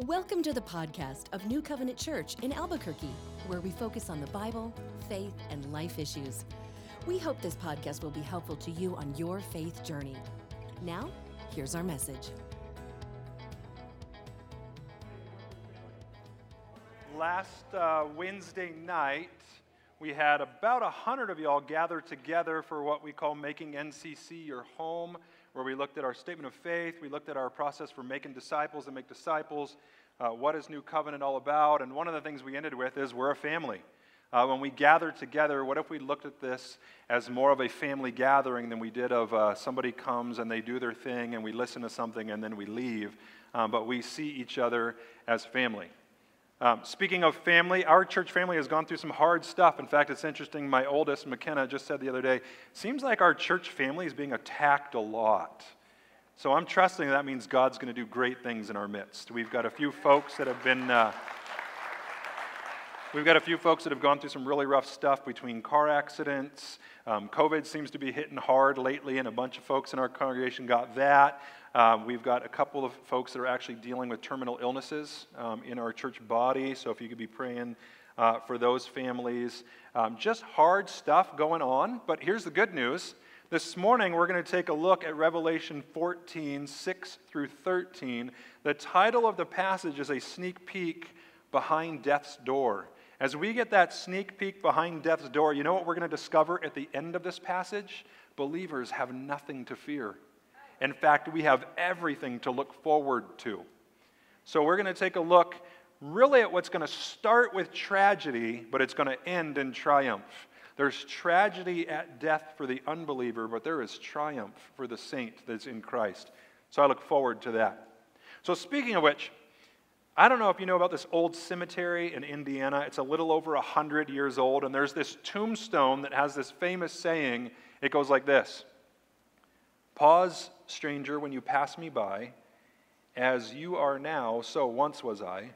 Welcome to the podcast of New Covenant Church in Albuquerque, where we focus on the Bible, faith, and life issues. We hope this podcast will be helpful to you on your faith journey. Now, here's our message. Last uh, Wednesday night, we had about a hundred of y'all gathered together for what we call making NCC your home, where we looked at our statement of faith, we looked at our process for making disciples and make disciples, uh, what is New Covenant all about, and one of the things we ended with is we're a family. Uh, when we gather together, what if we looked at this as more of a family gathering than we did of uh, somebody comes and they do their thing and we listen to something and then we leave, um, but we see each other as family. Um, speaking of family, our church family has gone through some hard stuff. In fact, it's interesting. My oldest, McKenna, just said the other day, seems like our church family is being attacked a lot. So I'm trusting that means God's going to do great things in our midst. We've got a few folks that have been. Uh, We've got a few folks that have gone through some really rough stuff between car accidents. Um, COVID seems to be hitting hard lately, and a bunch of folks in our congregation got that. Um, we've got a couple of folks that are actually dealing with terminal illnesses um, in our church body, so if you could be praying uh, for those families. Um, just hard stuff going on, but here's the good news. This morning, we're going to take a look at Revelation 14, 6 through 13. The title of the passage is a sneak peek behind death's door. As we get that sneak peek behind death's door, you know what we're going to discover at the end of this passage? Believers have nothing to fear. In fact, we have everything to look forward to. So we're going to take a look really at what's going to start with tragedy, but it's going to end in triumph. There's tragedy at death for the unbeliever, but there is triumph for the saint that's in Christ. So I look forward to that. So, speaking of which, I don't know if you know about this old cemetery in Indiana. It's a little over 100 years old, and there's this tombstone that has this famous saying. It goes like this Pause, stranger, when you pass me by. As you are now, so once was I.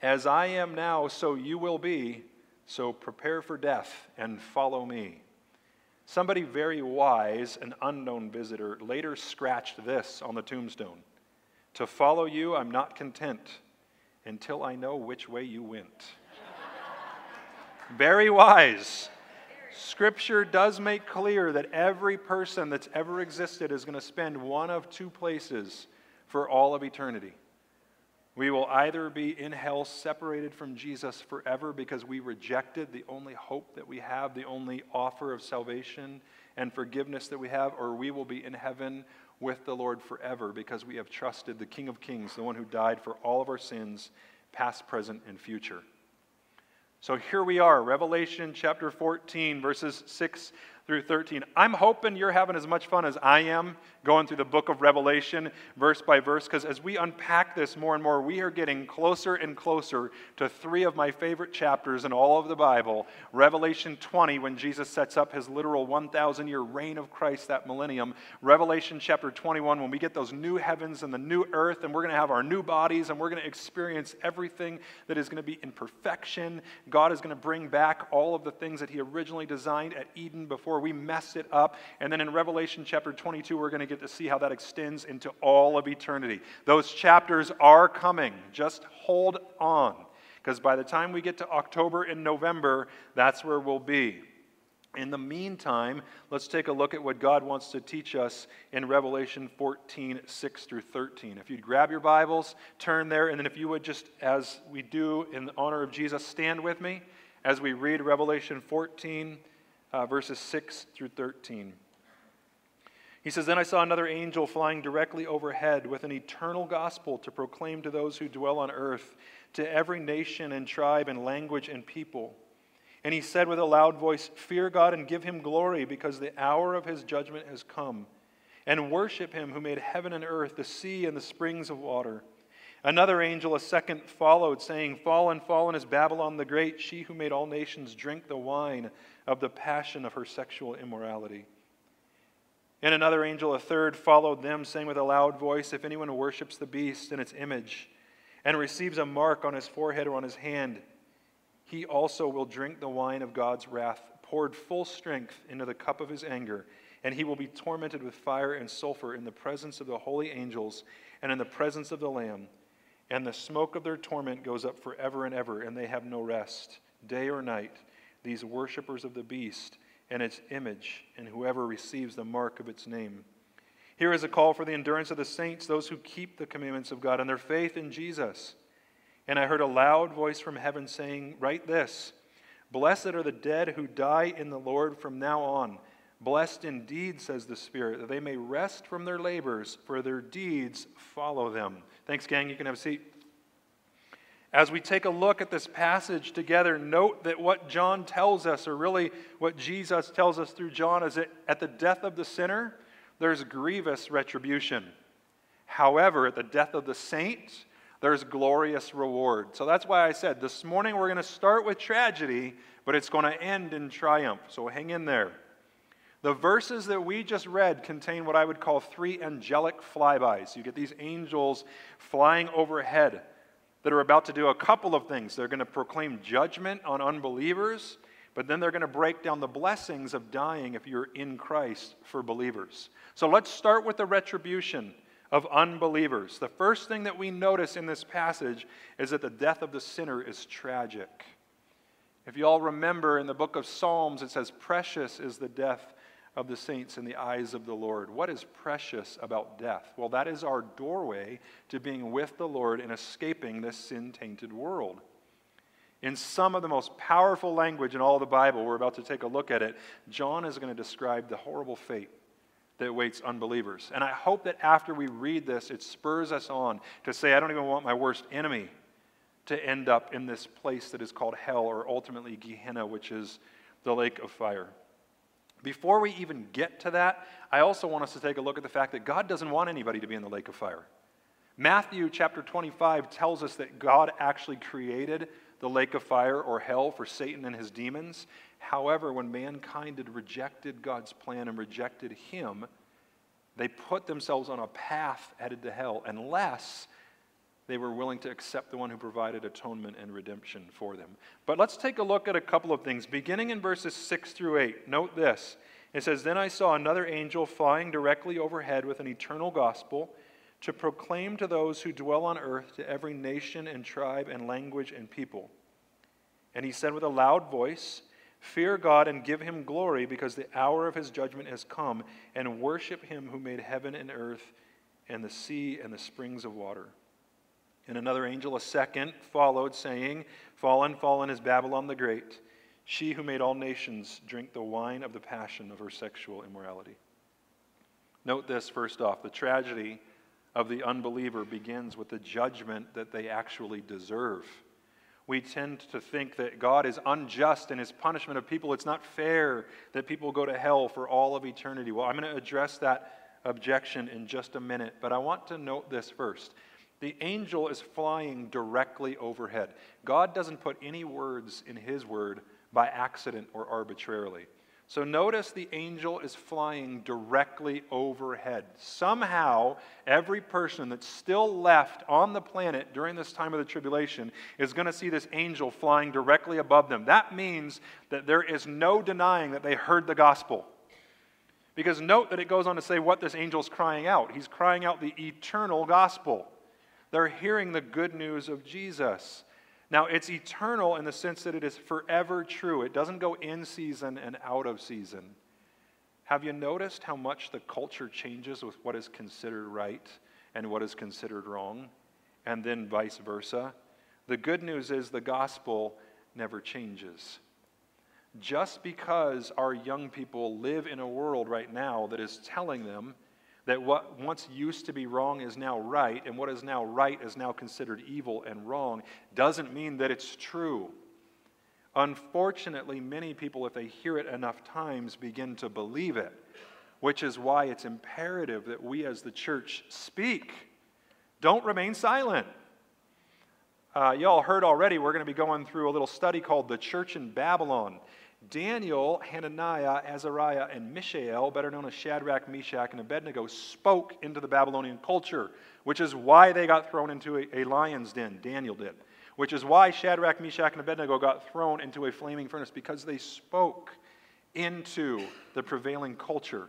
As I am now, so you will be. So prepare for death and follow me. Somebody very wise, an unknown visitor, later scratched this on the tombstone To follow you, I'm not content until I know which way you went. very wise. Scripture does make clear that every person that's ever existed is going to spend one of two places for all of eternity. We will either be in hell separated from Jesus forever because we rejected the only hope that we have, the only offer of salvation and forgiveness that we have, or we will be in heaven with the Lord forever because we have trusted the King of Kings, the one who died for all of our sins, past, present, and future. So here we are, Revelation chapter 14, verses 6 through 13. I'm hoping you're having as much fun as I am going through the book of Revelation verse by verse, because as we unpack this more and more, we are getting closer and closer to three of my favorite chapters in all of the Bible Revelation 20, when Jesus sets up his literal 1,000 year reign of Christ, that millennium. Revelation chapter 21, when we get those new heavens and the new earth, and we're going to have our new bodies, and we're going to experience everything that is going to be in perfection. God is going to bring back all of the things that he originally designed at Eden before before we mess it up. And then in Revelation chapter 22, we're going to get to see how that extends into all of eternity. Those chapters are coming. Just hold on. Because by the time we get to October and November, that's where we'll be. In the meantime, let's take a look at what God wants to teach us in Revelation 14, 6 through 13. If you'd grab your Bibles, turn there, and then if you would just, as we do in the honor of Jesus, stand with me as we read Revelation 14, uh, verses 6 through 13. He says, Then I saw another angel flying directly overhead with an eternal gospel to proclaim to those who dwell on earth, to every nation and tribe and language and people. And he said with a loud voice, Fear God and give him glory, because the hour of his judgment has come. And worship him who made heaven and earth, the sea and the springs of water. Another angel, a second, followed, saying, Fallen, fallen is Babylon the Great, she who made all nations drink the wine of the passion of her sexual immorality. And another angel, a third, followed them, saying with a loud voice, If anyone worships the beast and its image, and receives a mark on his forehead or on his hand, he also will drink the wine of God's wrath, poured full strength into the cup of his anger, and he will be tormented with fire and sulfur in the presence of the holy angels and in the presence of the Lamb and the smoke of their torment goes up forever and ever, and they have no rest, day or night, these worshippers of the beast and its image, and whoever receives the mark of its name. Here is a call for the endurance of the saints, those who keep the commandments of God and their faith in Jesus. And I heard a loud voice from heaven saying, Write this Blessed are the dead who die in the Lord from now on. Blessed indeed, says the Spirit, that they may rest from their labors, for their deeds follow them. Thanks, gang. You can have a seat. As we take a look at this passage together, note that what John tells us, or really what Jesus tells us through John, is that at the death of the sinner, there's grievous retribution. However, at the death of the saint, there's glorious reward. So that's why I said this morning we're going to start with tragedy, but it's going to end in triumph. So hang in there. The verses that we just read contain what I would call three angelic flybys. You get these angels flying overhead that are about to do a couple of things. They're going to proclaim judgment on unbelievers, but then they're going to break down the blessings of dying if you're in Christ for believers. So let's start with the retribution of unbelievers. The first thing that we notice in this passage is that the death of the sinner is tragic. If you all remember in the book of Psalms, it says, Precious is the death of the saints in the eyes of the Lord. What is precious about death? Well, that is our doorway to being with the Lord and escaping this sin tainted world. In some of the most powerful language in all the Bible, we're about to take a look at it, John is going to describe the horrible fate that awaits unbelievers. And I hope that after we read this, it spurs us on to say, I don't even want my worst enemy to end up in this place that is called hell or ultimately Gehenna, which is the lake of fire. Before we even get to that, I also want us to take a look at the fact that God doesn't want anybody to be in the lake of fire. Matthew chapter 25 tells us that God actually created the lake of fire or hell for Satan and his demons. However, when mankind had rejected God's plan and rejected him, they put themselves on a path headed to hell unless they were willing to accept the one who provided atonement and redemption for them. But let's take a look at a couple of things. Beginning in verses 6 through 8, note this. It says, Then I saw another angel flying directly overhead with an eternal gospel to proclaim to those who dwell on earth, to every nation and tribe and language and people. And he said with a loud voice, Fear God and give him glory, because the hour of his judgment has come, and worship him who made heaven and earth and the sea and the springs of water. And another angel, a second, followed, saying, Fallen, fallen is Babylon the Great, she who made all nations drink the wine of the passion of her sexual immorality. Note this first off the tragedy of the unbeliever begins with the judgment that they actually deserve. We tend to think that God is unjust in his punishment of people. It's not fair that people go to hell for all of eternity. Well, I'm going to address that objection in just a minute, but I want to note this first. The angel is flying directly overhead. God doesn't put any words in his word by accident or arbitrarily. So notice the angel is flying directly overhead. Somehow, every person that's still left on the planet during this time of the tribulation is going to see this angel flying directly above them. That means that there is no denying that they heard the gospel. Because note that it goes on to say what this angel's crying out. He's crying out the eternal gospel. They're hearing the good news of Jesus. Now, it's eternal in the sense that it is forever true. It doesn't go in season and out of season. Have you noticed how much the culture changes with what is considered right and what is considered wrong? And then vice versa? The good news is the gospel never changes. Just because our young people live in a world right now that is telling them that what once used to be wrong is now right, and what is now right is now considered evil and wrong, doesn't mean that it's true. Unfortunately, many people, if they hear it enough times, begin to believe it, which is why it's imperative that we as the church speak. Don't remain silent. Uh, y'all heard already, we're going to be going through a little study called The Church in Babylon. Daniel, Hananiah, Azariah, and Mishael, better known as Shadrach, Meshach, and Abednego, spoke into the Babylonian culture, which is why they got thrown into a, a lion's den. Daniel did. Which is why Shadrach, Meshach, and Abednego got thrown into a flaming furnace, because they spoke into the prevailing culture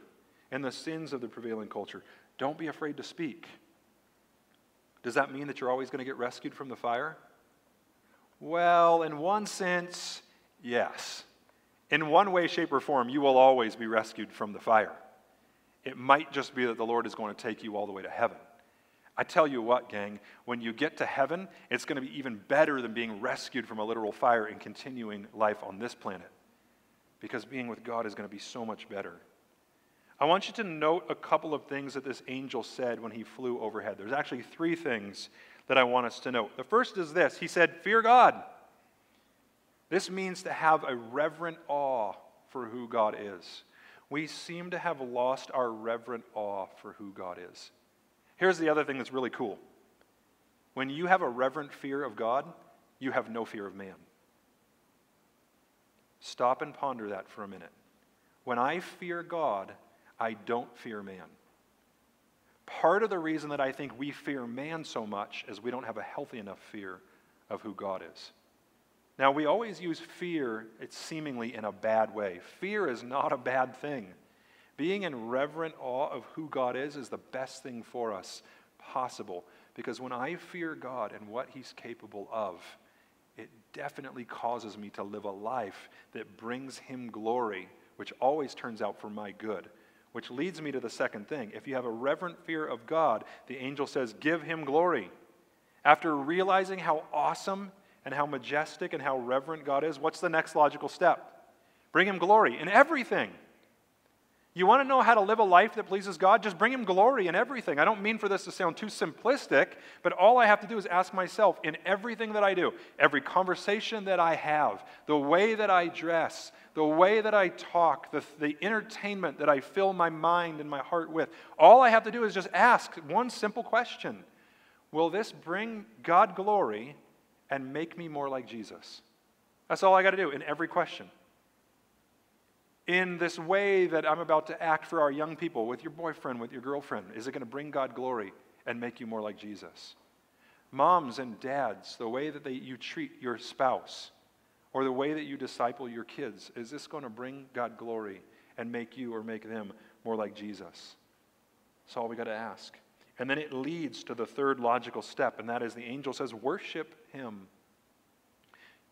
and the sins of the prevailing culture. Don't be afraid to speak. Does that mean that you're always going to get rescued from the fire? Well, in one sense, yes. In one way, shape, or form, you will always be rescued from the fire. It might just be that the Lord is going to take you all the way to heaven. I tell you what, gang, when you get to heaven, it's going to be even better than being rescued from a literal fire and continuing life on this planet. Because being with God is going to be so much better. I want you to note a couple of things that this angel said when he flew overhead. There's actually three things that I want us to note. The first is this He said, Fear God. This means to have a reverent awe for who God is. We seem to have lost our reverent awe for who God is. Here's the other thing that's really cool when you have a reverent fear of God, you have no fear of man. Stop and ponder that for a minute. When I fear God, I don't fear man. Part of the reason that I think we fear man so much is we don't have a healthy enough fear of who God is. Now, we always use fear, it's seemingly in a bad way. Fear is not a bad thing. Being in reverent awe of who God is is the best thing for us possible. Because when I fear God and what He's capable of, it definitely causes me to live a life that brings Him glory, which always turns out for my good. Which leads me to the second thing. If you have a reverent fear of God, the angel says, Give Him glory. After realizing how awesome and how majestic and how reverent God is, what's the next logical step? Bring Him glory in everything. You want to know how to live a life that pleases God? Just bring Him glory in everything. I don't mean for this to sound too simplistic, but all I have to do is ask myself in everything that I do, every conversation that I have, the way that I dress, the way that I talk, the, the entertainment that I fill my mind and my heart with, all I have to do is just ask one simple question Will this bring God glory and make me more like Jesus? That's all I got to do in every question in this way that I'm about to act for our young people, with your boyfriend, with your girlfriend? Is it going to bring God glory and make you more like Jesus? Moms and dads, the way that they, you treat your spouse or the way that you disciple your kids, is this going to bring God glory and make you or make them more like Jesus? That's all we got to ask. And then it leads to the third logical step, and that is the angel says, Worship him.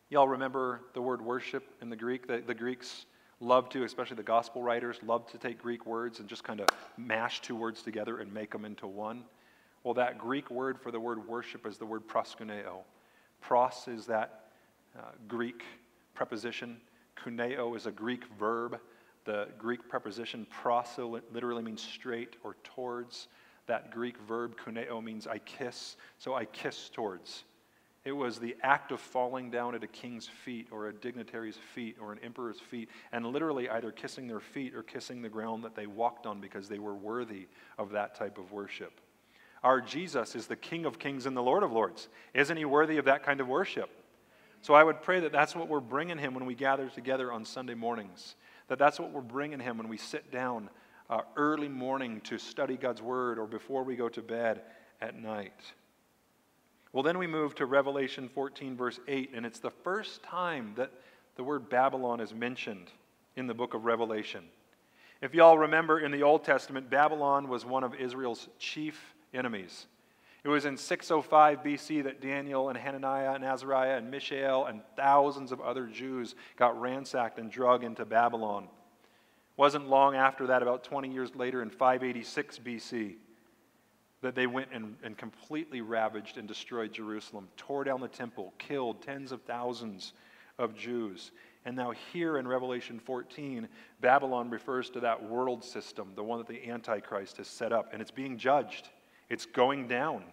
Y'all remember the word worship in the Greek? The, the Greeks love to, especially the gospel writers, love to take Greek words and just kind of mash two words together and make them into one. Well, that Greek word for the word worship is the word proskuneo. Pros is that uh, Greek preposition. Kuneo is a Greek verb. The Greek preposition pros literally means straight or towards. That Greek verb kuneo means I kiss. So I kiss towards. It was the act of falling down at a king's feet or a dignitary's feet or an emperor's feet and literally either kissing their feet or kissing the ground that they walked on because they were worthy of that type of worship. Our Jesus is the King of kings and the Lord of lords. Isn't he worthy of that kind of worship? So I would pray that that's what we're bringing him when we gather together on Sunday mornings, that that's what we're bringing him when we sit down uh, early morning to study God's word or before we go to bed at night. Well, then we move to Revelation 14, verse 8, and it's the first time that the word Babylon is mentioned in the book of Revelation. If y'all remember in the Old Testament, Babylon was one of Israel's chief enemies. It was in 605 BC that Daniel and Hananiah and Azariah and Mishael and thousands of other Jews got ransacked and drug into Babylon. Wasn't long after that, about 20 years later in 586 BC, that they went and, and completely ravaged and destroyed Jerusalem, tore down the temple, killed tens of thousands of Jews. And now, here in Revelation 14, Babylon refers to that world system, the one that the Antichrist has set up, and it's being judged. It's going down.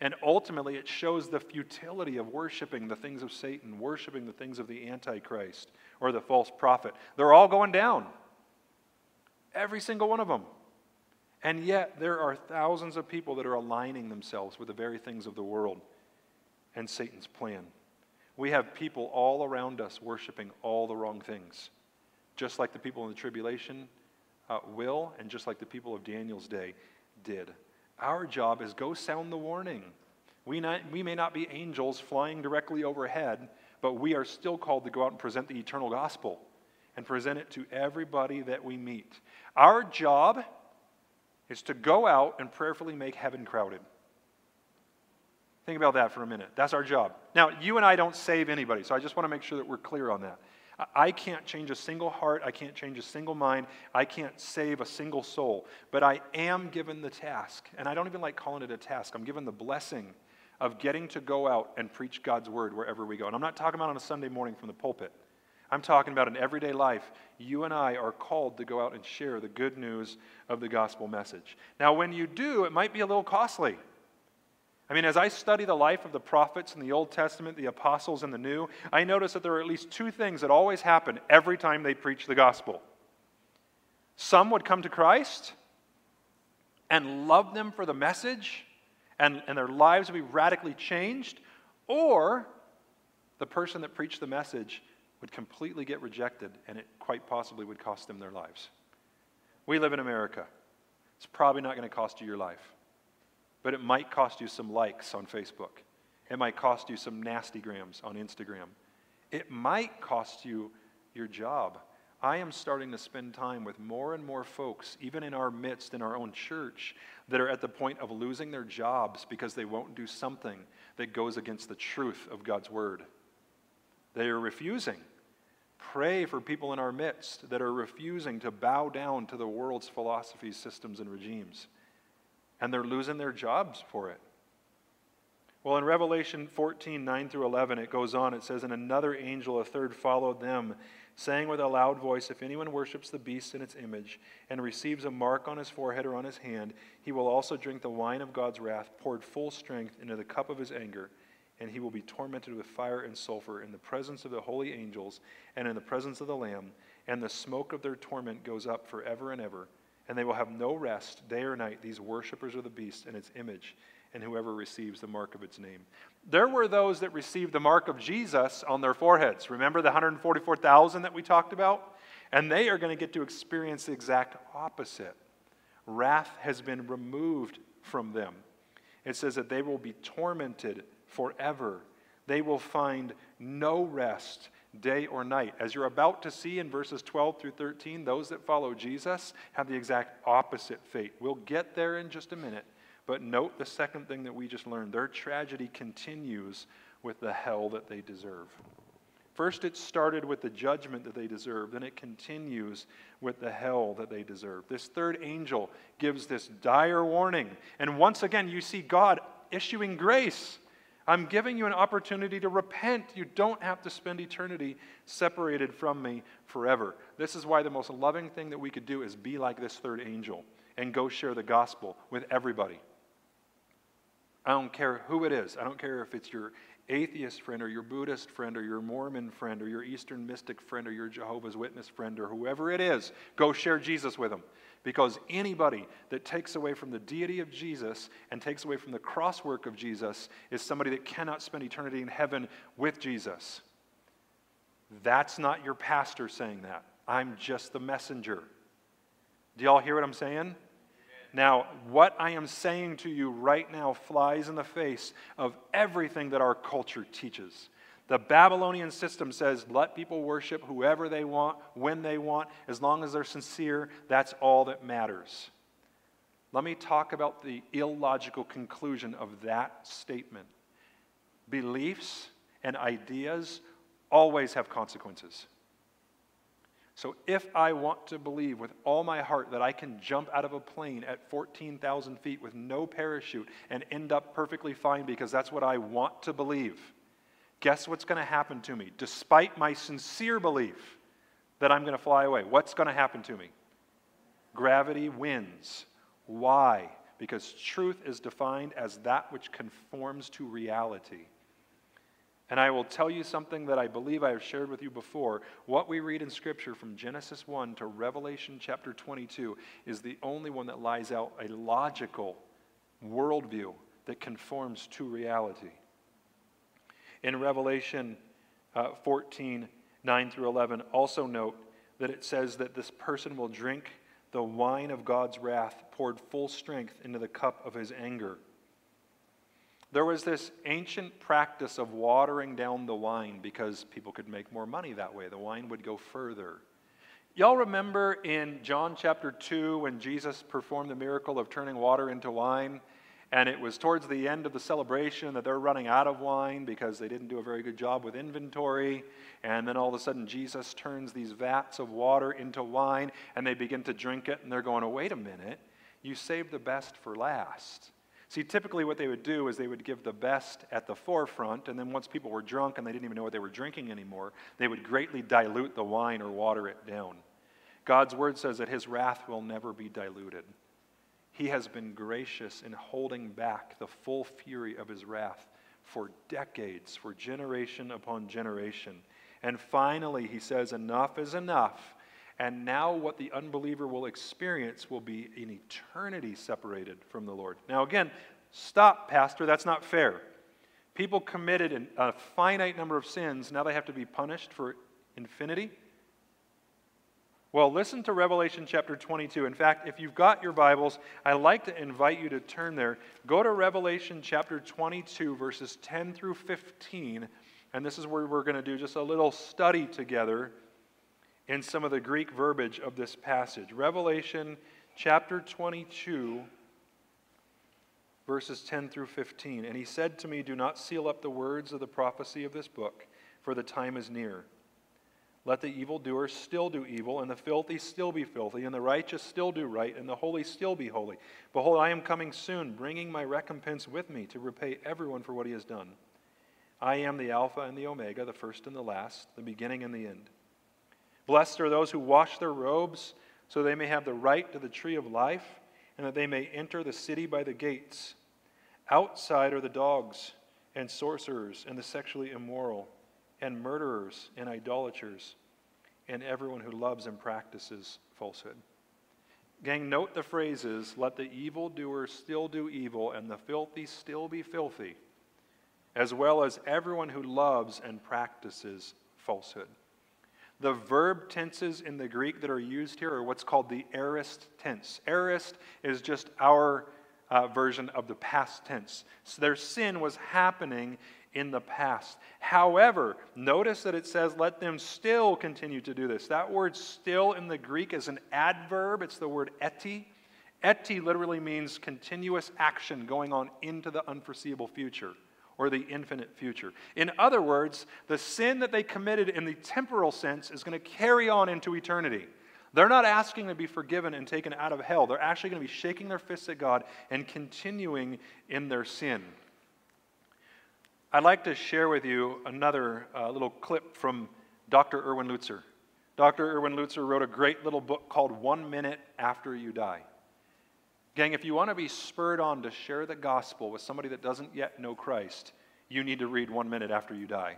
And ultimately, it shows the futility of worshiping the things of Satan, worshiping the things of the Antichrist or the false prophet. They're all going down. Every single one of them. And yet, there are thousands of people that are aligning themselves with the very things of the world and Satan's plan. We have people all around us worshiping all the wrong things, just like the people in the tribulation uh, will, and just like the people of Daniel's day did. Our job is go sound the warning. We, not, we may not be angels flying directly overhead, but we are still called to go out and present the eternal gospel and present it to everybody that we meet. Our job is to go out and prayerfully make heaven crowded. Think about that for a minute. That's our job. Now, you and I don't save anybody, so I just want to make sure that we're clear on that. I can't change a single heart. I can't change a single mind. I can't save a single soul. But I am given the task, and I don't even like calling it a task. I'm given the blessing of getting to go out and preach God's word wherever we go. And I'm not talking about on a Sunday morning from the pulpit. I'm talking about in everyday life. You and I are called to go out and share the good news of the gospel message. Now, when you do, it might be a little costly. I mean, as I study the life of the prophets in the Old Testament, the apostles in the New, I notice that there are at least two things that always happen every time they preach the gospel. Some would come to Christ and love them for the message, and, and their lives would be radically changed, or the person that preached the message would completely get rejected, and it quite possibly would cost them their lives. We live in America. It's probably not going to cost you your life but it might cost you some likes on Facebook. It might cost you some nasty grams on Instagram. It might cost you your job. I am starting to spend time with more and more folks, even in our midst, in our own church, that are at the point of losing their jobs because they won't do something that goes against the truth of God's word. They are refusing. Pray for people in our midst that are refusing to bow down to the world's philosophies, systems, and regimes and they're losing their jobs for it. Well, in Revelation 14, 9 through 11, it goes on. It says, And another angel, a third, followed them, saying with a loud voice, If anyone worships the beast in its image and receives a mark on his forehead or on his hand, he will also drink the wine of God's wrath, poured full strength into the cup of his anger, and he will be tormented with fire and sulfur in the presence of the holy angels and in the presence of the Lamb, and the smoke of their torment goes up forever and ever and they will have no rest day or night, these worshippers of the beast and its image, and whoever receives the mark of its name. There were those that received the mark of Jesus on their foreheads. Remember the 144,000 that we talked about? And they are going to get to experience the exact opposite. Wrath has been removed from them. It says that they will be tormented forever. They will find no rest day or night. As you're about to see in verses 12 through 13, those that follow Jesus have the exact opposite fate. We'll get there in just a minute, but note the second thing that we just learned their tragedy continues with the hell that they deserve. First, it started with the judgment that they deserve, then it continues with the hell that they deserve. This third angel gives this dire warning. And once again, you see God issuing grace. I'm giving you an opportunity to repent. You don't have to spend eternity separated from me forever. This is why the most loving thing that we could do is be like this third angel and go share the gospel with everybody. I don't care who it is. I don't care if it's your atheist friend or your Buddhist friend or your Mormon friend or your Eastern mystic friend or your Jehovah's Witness friend or whoever it is. Go share Jesus with them. Because anybody that takes away from the deity of Jesus and takes away from the cross work of Jesus is somebody that cannot spend eternity in heaven with Jesus. That's not your pastor saying that. I'm just the messenger. Do y'all hear what I'm saying? Now, what I am saying to you right now flies in the face of everything that our culture teaches. The Babylonian system says let people worship whoever they want, when they want, as long as they're sincere. That's all that matters. Let me talk about the illogical conclusion of that statement. Beliefs and ideas always have consequences. So, if I want to believe with all my heart that I can jump out of a plane at 14,000 feet with no parachute and end up perfectly fine because that's what I want to believe, guess what's going to happen to me? Despite my sincere belief that I'm going to fly away, what's going to happen to me? Gravity wins. Why? Because truth is defined as that which conforms to reality. And I will tell you something that I believe I have shared with you before. What we read in Scripture from Genesis 1 to Revelation chapter 22 is the only one that lies out a logical worldview that conforms to reality. In Revelation uh, 14, 9 through 11, also note that it says that this person will drink the wine of God's wrath poured full strength into the cup of his anger. There was this ancient practice of watering down the wine because people could make more money that way. The wine would go further. Y'all remember in John chapter 2 when Jesus performed the miracle of turning water into wine? And it was towards the end of the celebration that they're running out of wine because they didn't do a very good job with inventory. And then all of a sudden, Jesus turns these vats of water into wine and they begin to drink it. And they're going, oh, wait a minute, you saved the best for last. See, typically what they would do is they would give the best at the forefront, and then once people were drunk and they didn't even know what they were drinking anymore, they would greatly dilute the wine or water it down. God's word says that his wrath will never be diluted. He has been gracious in holding back the full fury of his wrath for decades, for generation upon generation. And finally, he says, Enough is enough. And now, what the unbeliever will experience will be an eternity separated from the Lord. Now, again, stop, Pastor, that's not fair. People committed a finite number of sins, now they have to be punished for infinity. Well, listen to Revelation chapter 22. In fact, if you've got your Bibles, I'd like to invite you to turn there. Go to Revelation chapter 22, verses 10 through 15, and this is where we're going to do just a little study together in some of the Greek verbiage of this passage. Revelation chapter 22, verses 10 through 15. And he said to me, Do not seal up the words of the prophecy of this book, for the time is near. Let the evildoer still do evil, and the filthy still be filthy, and the righteous still do right, and the holy still be holy. Behold, I am coming soon, bringing my recompense with me to repay everyone for what he has done. I am the Alpha and the Omega, the first and the last, the beginning and the end. Blessed are those who wash their robes, so they may have the right to the tree of life, and that they may enter the city by the gates. Outside are the dogs, and sorcerers, and the sexually immoral and murderers and idolaters and everyone who loves and practices falsehood. Gang, note the phrases let the evildoer still do evil and the filthy still be filthy, as well as everyone who loves and practices falsehood. The verb tenses in the Greek that are used here are what's called the aorist tense. Aorist is just our uh, version of the past tense. So their sin was happening in the past. However, notice that it says, let them still continue to do this. That word still in the Greek is an adverb, it's the word eti. Eti literally means continuous action going on into the unforeseeable future or the infinite future. In other words, the sin that they committed in the temporal sense is going to carry on into eternity. They're not asking to be forgiven and taken out of hell. They're actually going to be shaking their fists at God and continuing in their sin. I'd like to share with you another uh, little clip from Dr. Erwin Lutzer. Dr. Erwin Lutzer wrote a great little book called One Minute After You Die. Gang, if you want to be spurred on to share the gospel with somebody that doesn't yet know Christ, you need to read One Minute After You Die.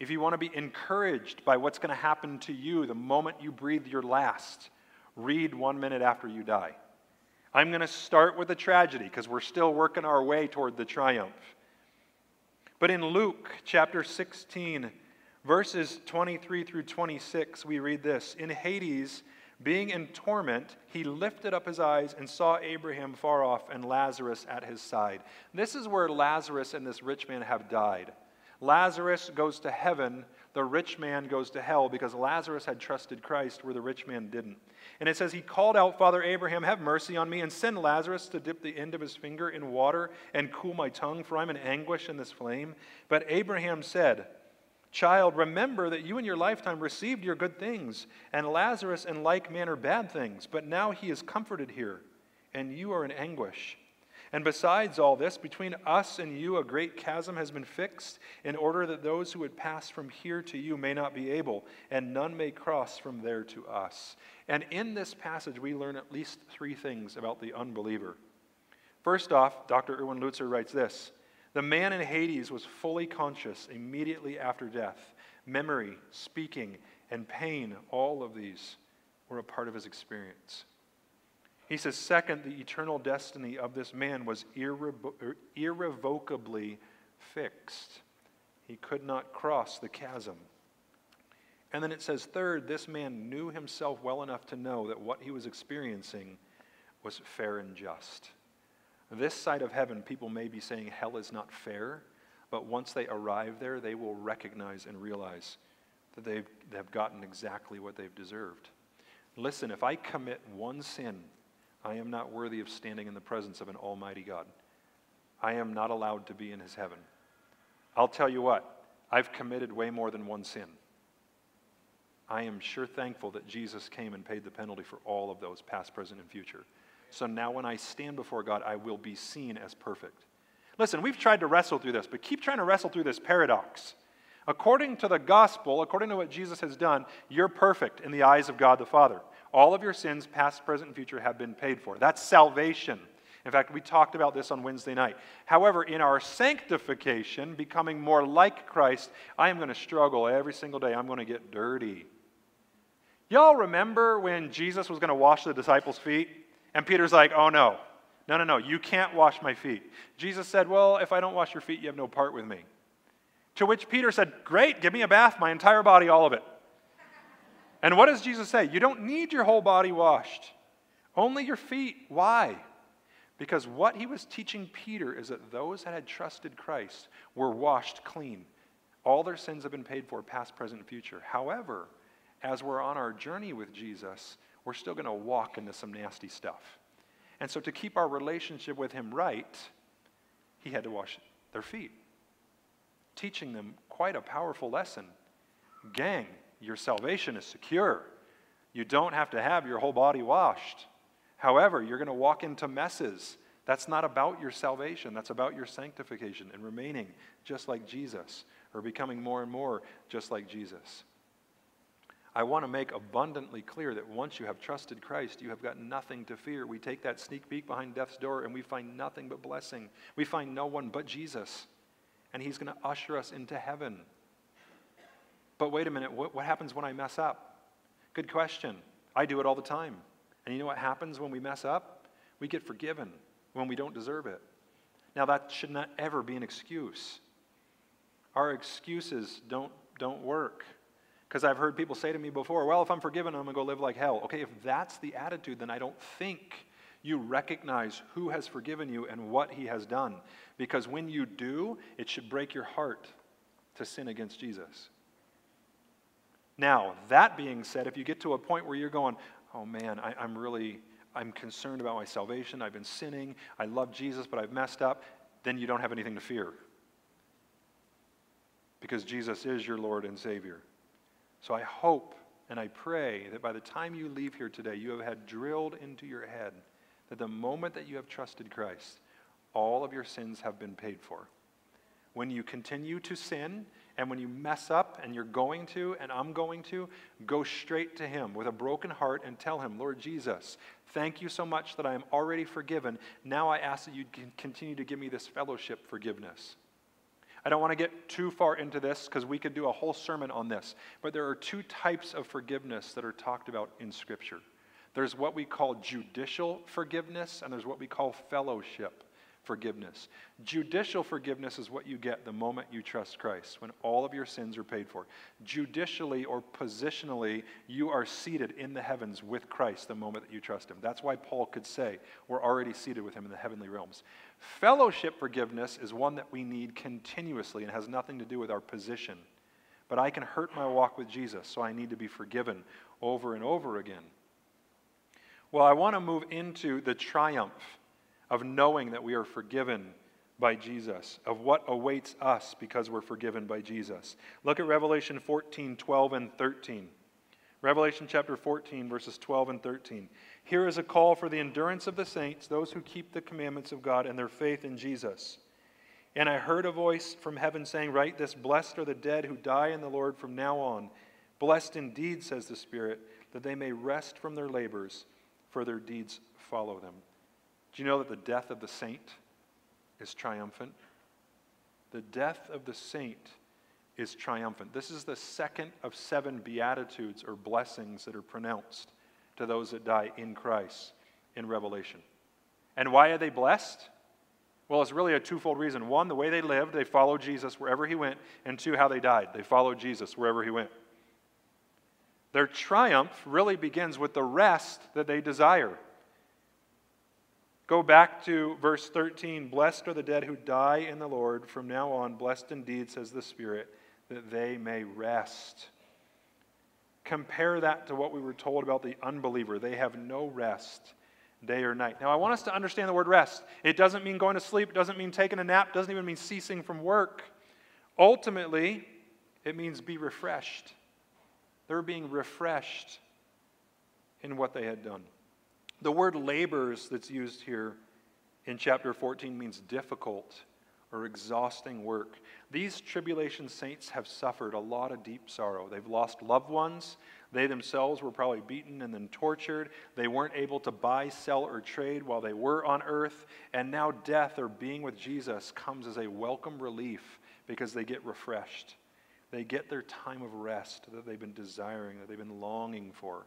If you want to be encouraged by what's going to happen to you the moment you breathe your last, read One Minute After You Die. I'm going to start with the tragedy because we're still working our way toward the triumph. But in Luke chapter 16, verses 23 through 26, we read this In Hades, being in torment, he lifted up his eyes and saw Abraham far off and Lazarus at his side. This is where Lazarus and this rich man have died. Lazarus goes to heaven, the rich man goes to hell because Lazarus had trusted Christ where the rich man didn't. And it says, He called out, Father Abraham, have mercy on me, and send Lazarus to dip the end of his finger in water and cool my tongue, for I'm in anguish in this flame. But Abraham said, Child, remember that you in your lifetime received your good things, and Lazarus in like manner bad things, but now he is comforted here, and you are in anguish. And besides all this, between us and you a great chasm has been fixed, in order that those who would pass from here to you may not be able, and none may cross from there to us. And in this passage, we learn at least three things about the unbeliever. First off, Dr. Erwin Lutzer writes this The man in Hades was fully conscious immediately after death. Memory, speaking, and pain, all of these were a part of his experience. He says, second, the eternal destiny of this man was irrevo- er, irrevocably fixed. He could not cross the chasm. And then it says, third, this man knew himself well enough to know that what he was experiencing was fair and just. This side of heaven, people may be saying hell is not fair, but once they arrive there, they will recognize and realize that they've, they've gotten exactly what they've deserved. Listen, if I commit one sin, I am not worthy of standing in the presence of an almighty God. I am not allowed to be in his heaven. I'll tell you what, I've committed way more than one sin. I am sure thankful that Jesus came and paid the penalty for all of those, past, present, and future. So now when I stand before God, I will be seen as perfect. Listen, we've tried to wrestle through this, but keep trying to wrestle through this paradox. According to the gospel, according to what Jesus has done, you're perfect in the eyes of God the Father. All of your sins, past, present, and future, have been paid for. That's salvation. In fact, we talked about this on Wednesday night. However, in our sanctification, becoming more like Christ, I am going to struggle every single day. I'm going to get dirty. Y'all remember when Jesus was going to wash the disciples' feet? And Peter's like, oh no, no, no, no, you can't wash my feet. Jesus said, well, if I don't wash your feet, you have no part with me. To which Peter said, Great, give me a bath, my entire body, all of it. And what does Jesus say? You don't need your whole body washed, only your feet. Why? Because what he was teaching Peter is that those that had trusted Christ were washed clean. All their sins have been paid for, past, present, and future. However, as we're on our journey with Jesus, we're still going to walk into some nasty stuff. And so, to keep our relationship with him right, he had to wash their feet teaching them quite a powerful lesson. Gang, your salvation is secure. You don't have to have your whole body washed. However, you're going to walk into messes. That's not about your salvation, that's about your sanctification and remaining just like Jesus or becoming more and more just like Jesus. I want to make abundantly clear that once you have trusted Christ, you have got nothing to fear. We take that sneak peek behind death's door and we find nothing but blessing. We find no one but Jesus and He's going to usher us into heaven. But wait a minute, what, what happens when I mess up? Good question. I do it all the time. And you know what happens when we mess up? We get forgiven when we don't deserve it. Now, that should not ever be an excuse. Our excuses don't, don't work. Because I've heard people say to me before, well, if I'm forgiven, I'm going to go live like hell. Okay, if that's the attitude, then I don't think you recognize who has forgiven you and what he has done. Because when you do, it should break your heart to sin against Jesus. Now, that being said, if you get to a point where you're going, oh man, I, am really, I'm concerned about my salvation, I've been sinning, I love Jesus, but I've messed up, then you don't have anything to fear. Because Jesus is your Lord and Savior. So I hope and I pray that by the time you leave here today, you have had drilled into your head that the moment that you have trusted Christ, all of your sins have been paid for. When you continue to sin and when you mess up and you're going to and I'm going to, go straight to Him with a broken heart and tell Him, Lord Jesus, thank you so much that I am already forgiven. Now I ask that you continue to give me this fellowship forgiveness. I don't want to get too far into this because we could do a whole sermon on this, but there are two types of forgiveness that are talked about in Scripture. There's what we call judicial forgiveness, and there's what we call fellowship forgiveness. Judicial forgiveness is what you get the moment you trust Christ, when all of your sins are paid for. Judicially or positionally, you are seated in the heavens with Christ the moment that you trust Him. That's why Paul could say, We're already seated with Him in the heavenly realms. Fellowship forgiveness is one that we need continuously and has nothing to do with our position. But I can hurt my walk with Jesus, so I need to be forgiven over and over again. Well, I want to move into the triumph of knowing that we are forgiven by Jesus, of what awaits us because we're forgiven by Jesus. Look at Revelation 14, 12, and 13. Revelation chapter 14, verses 12 and 13. Here is a call for the endurance of the saints, those who keep the commandments of God and their faith in Jesus. And I heard a voice from heaven saying, Write this Blessed are the dead who die in the Lord from now on. Blessed indeed, says the Spirit, that they may rest from their labors for their deeds follow them. Do you know that the death of the saint is triumphant? The death of the saint is triumphant. This is the second of seven beatitudes or blessings that are pronounced to those that die in Christ in Revelation. And why are they blessed? Well, it's really a twofold reason. One, the way they lived, they followed Jesus wherever he went, and two, how they died. They followed Jesus wherever he went. Their triumph really begins with the rest that they desire. Go back to verse 13. Blessed are the dead who die in the Lord. From now on, blessed indeed, says the Spirit, that they may rest. Compare that to what we were told about the unbeliever. They have no rest. day or night. Now, I want us to understand the word rest. It doesn't mean going to sleep, it doesn't mean taking a nap, it doesn't even mean ceasing from work. Ultimately, it means be refreshed. They're being refreshed in what they had done. The word labors that's used here in chapter 14 means difficult or exhausting work. These tribulation saints have suffered a lot of deep sorrow. They've lost loved ones. They themselves were probably beaten and then tortured. They weren't able to buy, sell, or trade while they were on earth. And now death or being with Jesus comes as a welcome relief because they get refreshed. They get their time of rest that they've been desiring, that they've been longing for.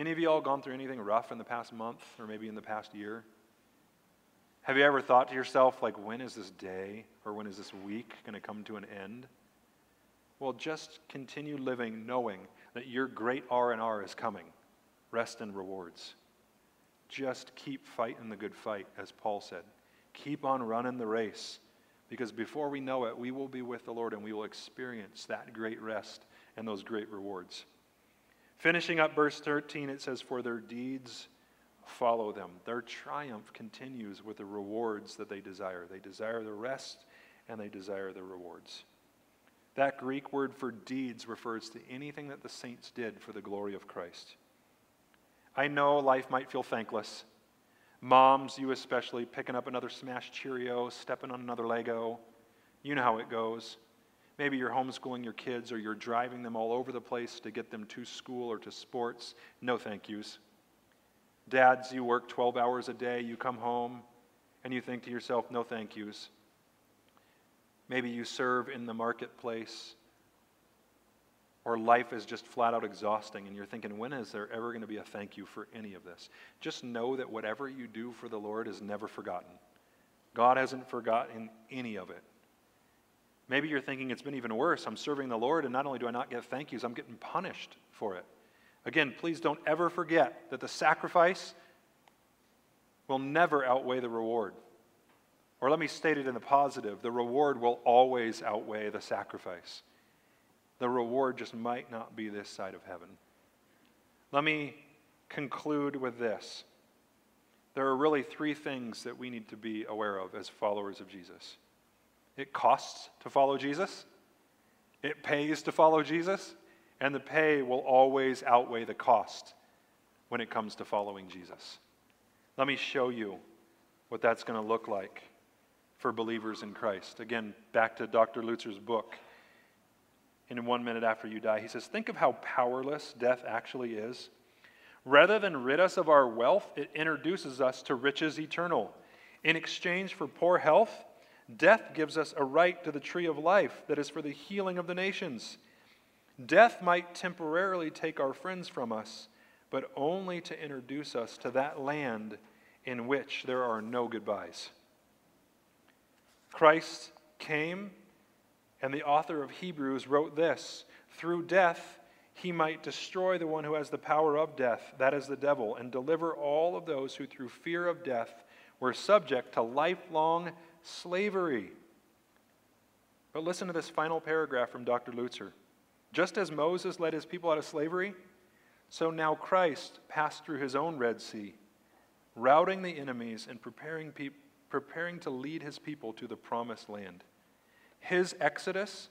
Any of you all gone through anything rough in the past month or maybe in the past year? Have you ever thought to yourself, like, when is this day or when is this week going to come to an end? Well, just continue living knowing that your great R&R is coming. Rest and rewards. Just keep fighting the good fight, as Paul said. Keep on running the race, because before we know it, we will be with the Lord and we will experience that great rest and those great rewards. Finishing up verse 13, it says, For their deeds follow them. Their triumph continues with the rewards that they desire. They desire the rest and they desire the rewards. That Greek word for deeds refers to anything that the saints did for the glory of Christ. I know life might feel thankless. Moms, you especially, picking up another smashed Cheerio, stepping on another Lego. You know how it goes. Maybe you're homeschooling your kids or you're driving them all over the place to get them to school or to sports. No thank yous. Dads, you work 12 hours a day, you come home, and you think to yourself, no thank yous. Maybe you serve in the marketplace, or life is just flat out exhausting, and you're thinking, when is there ever going to be a thank you for any of this? Just know that whatever you do for the Lord is never forgotten. God hasn't forgotten any of it. Maybe you're thinking it's been even worse. I'm serving the Lord, and not only do I not get thank yous, I'm getting punished for it. Again, please don't ever forget that the sacrifice will never outweigh the reward. Or let me state it in the positive the reward will always outweigh the sacrifice. The reward just might not be this side of heaven. Let me conclude with this. There are really three things that we need to be aware of as followers of Jesus it costs to follow Jesus, it pays to follow Jesus, and the pay will always outweigh the cost when it comes to following Jesus. Let me show you what that's going to look like for believers in Christ. Again, back to Dr. Lutzer's book. In one minute after you die, he says, Think of how powerless death actually is. Rather than rid us of our wealth, it introduces us to riches eternal. In exchange for poor health, death gives us a right to the tree of life that is for the healing of the nations. Death might temporarily take our friends from us, but only to introduce us to that land in which there are no goodbyes. Christ came, and the author of Hebrews wrote this Through death, he might destroy the one who has the power of death, that is the devil, and deliver all of those who through fear of death were subject to lifelong slavery. But listen to this final paragraph from Dr. Lutzer. Just as Moses led his people out of slavery, so now Christ passed through his own Red Sea, routing the enemies and preparing, pe- preparing to lead his people to the promised land. His exodus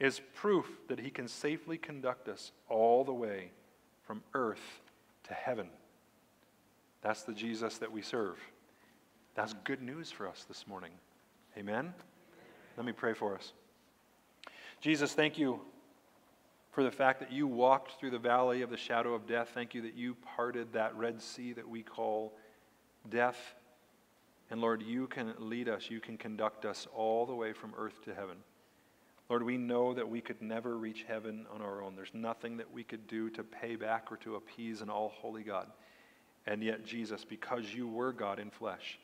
is proof that he can safely conduct us all the way from earth to heaven. That's the Jesus that we serve. That's good news for us this morning. Amen? Let me pray for us. Jesus, thank you for the fact that you walked through the valley of the shadow of death. Thank you that you parted that Red Sea that we call death. And Lord, you can lead us, you can conduct us all the way from earth to heaven. Lord, we know that we could never reach heaven on our own. There's nothing that we could do to pay back or to appease an all holy God. And yet, Jesus, because you were God in flesh,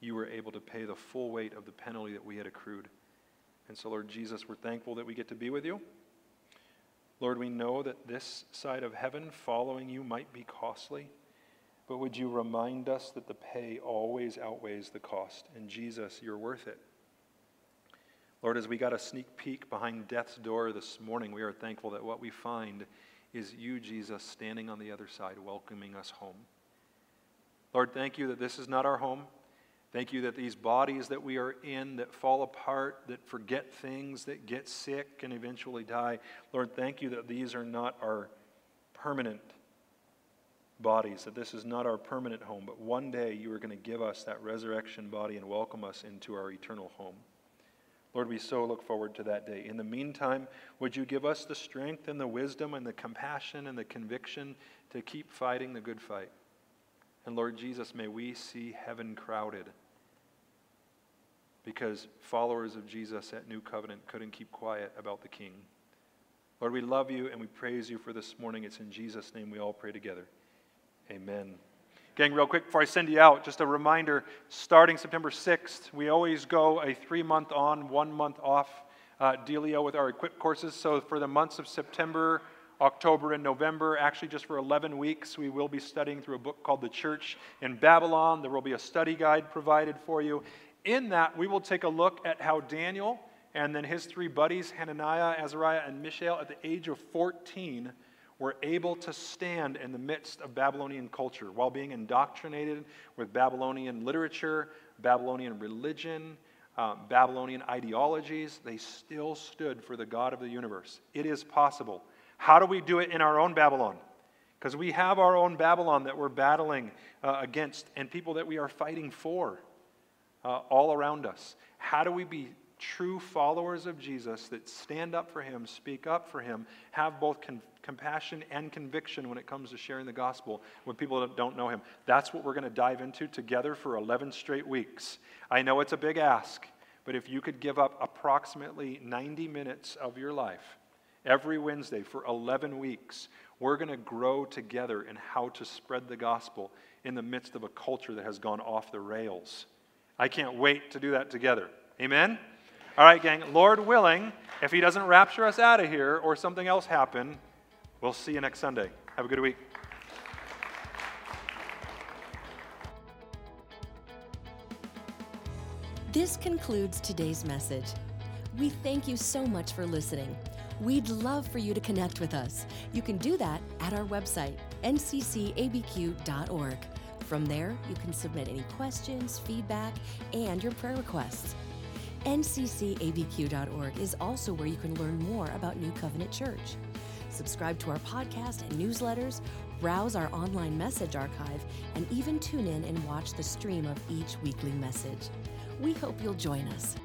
you were able to pay the full weight of the penalty that we had accrued. And so, Lord Jesus, we're thankful that we get to be with you. Lord, we know that this side of heaven, following you, might be costly, but would you remind us that the pay always outweighs the cost? And Jesus, you're worth it. Lord, as we got a sneak peek behind death's door this morning, we are thankful that what we find is you, Jesus, standing on the other side, welcoming us home. Lord, thank you that this is not our home. Thank you that these bodies that we are in that fall apart, that forget things, that get sick and eventually die, Lord, thank you that these are not our permanent bodies, that this is not our permanent home, but one day you are going to give us that resurrection body and welcome us into our eternal home. Lord, we so look forward to that day. In the meantime, would you give us the strength and the wisdom and the compassion and the conviction to keep fighting the good fight? And Lord Jesus, may we see heaven crowded because followers of Jesus at New Covenant couldn't keep quiet about the King. Lord, we love you and we praise you for this morning. It's in Jesus' name we all pray together. Amen. Gang, real quick before I send you out, just a reminder starting September 6th, we always go a three month on, one month off uh, dealio with our equip courses. So for the months of September, October, and November, actually just for 11 weeks, we will be studying through a book called The Church in Babylon. There will be a study guide provided for you. In that, we will take a look at how Daniel and then his three buddies, Hananiah, Azariah, and Mishael, at the age of 14, were able to stand in the midst of Babylonian culture while being indoctrinated with Babylonian literature, Babylonian religion, uh, Babylonian ideologies. They still stood for the God of the universe. It is possible. How do we do it in our own Babylon? Because we have our own Babylon that we're battling uh, against and people that we are fighting for uh, all around us. How do we be true followers of Jesus that stand up for Him, speak up for Him, have both con- compassion and conviction when it comes to sharing the gospel when people don't know him. That's what we're going to dive into together for 11 straight weeks. I know it's a big ask, but if you could give up approximately 90 minutes of your life every Wednesday for 11 weeks, we're going to grow together in how to spread the gospel in the midst of a culture that has gone off the rails. I can't wait to do that together. Amen? All right, gang, Lord willing, if He doesn't rapture us out of here or something else happen, We'll see you next Sunday. Have a good week. This concludes today's message. We thank you so much for listening. We'd love for you to connect with us. You can do that at our website, nccabq.org. From there, you can submit any questions, feedback, and your prayer requests. nccabq.org is also where you can learn more about New Covenant Church subscribe to our podcast and newsletters, browse our online message archive, and even tune in and watch the stream of each weekly message. We hope you'll join us.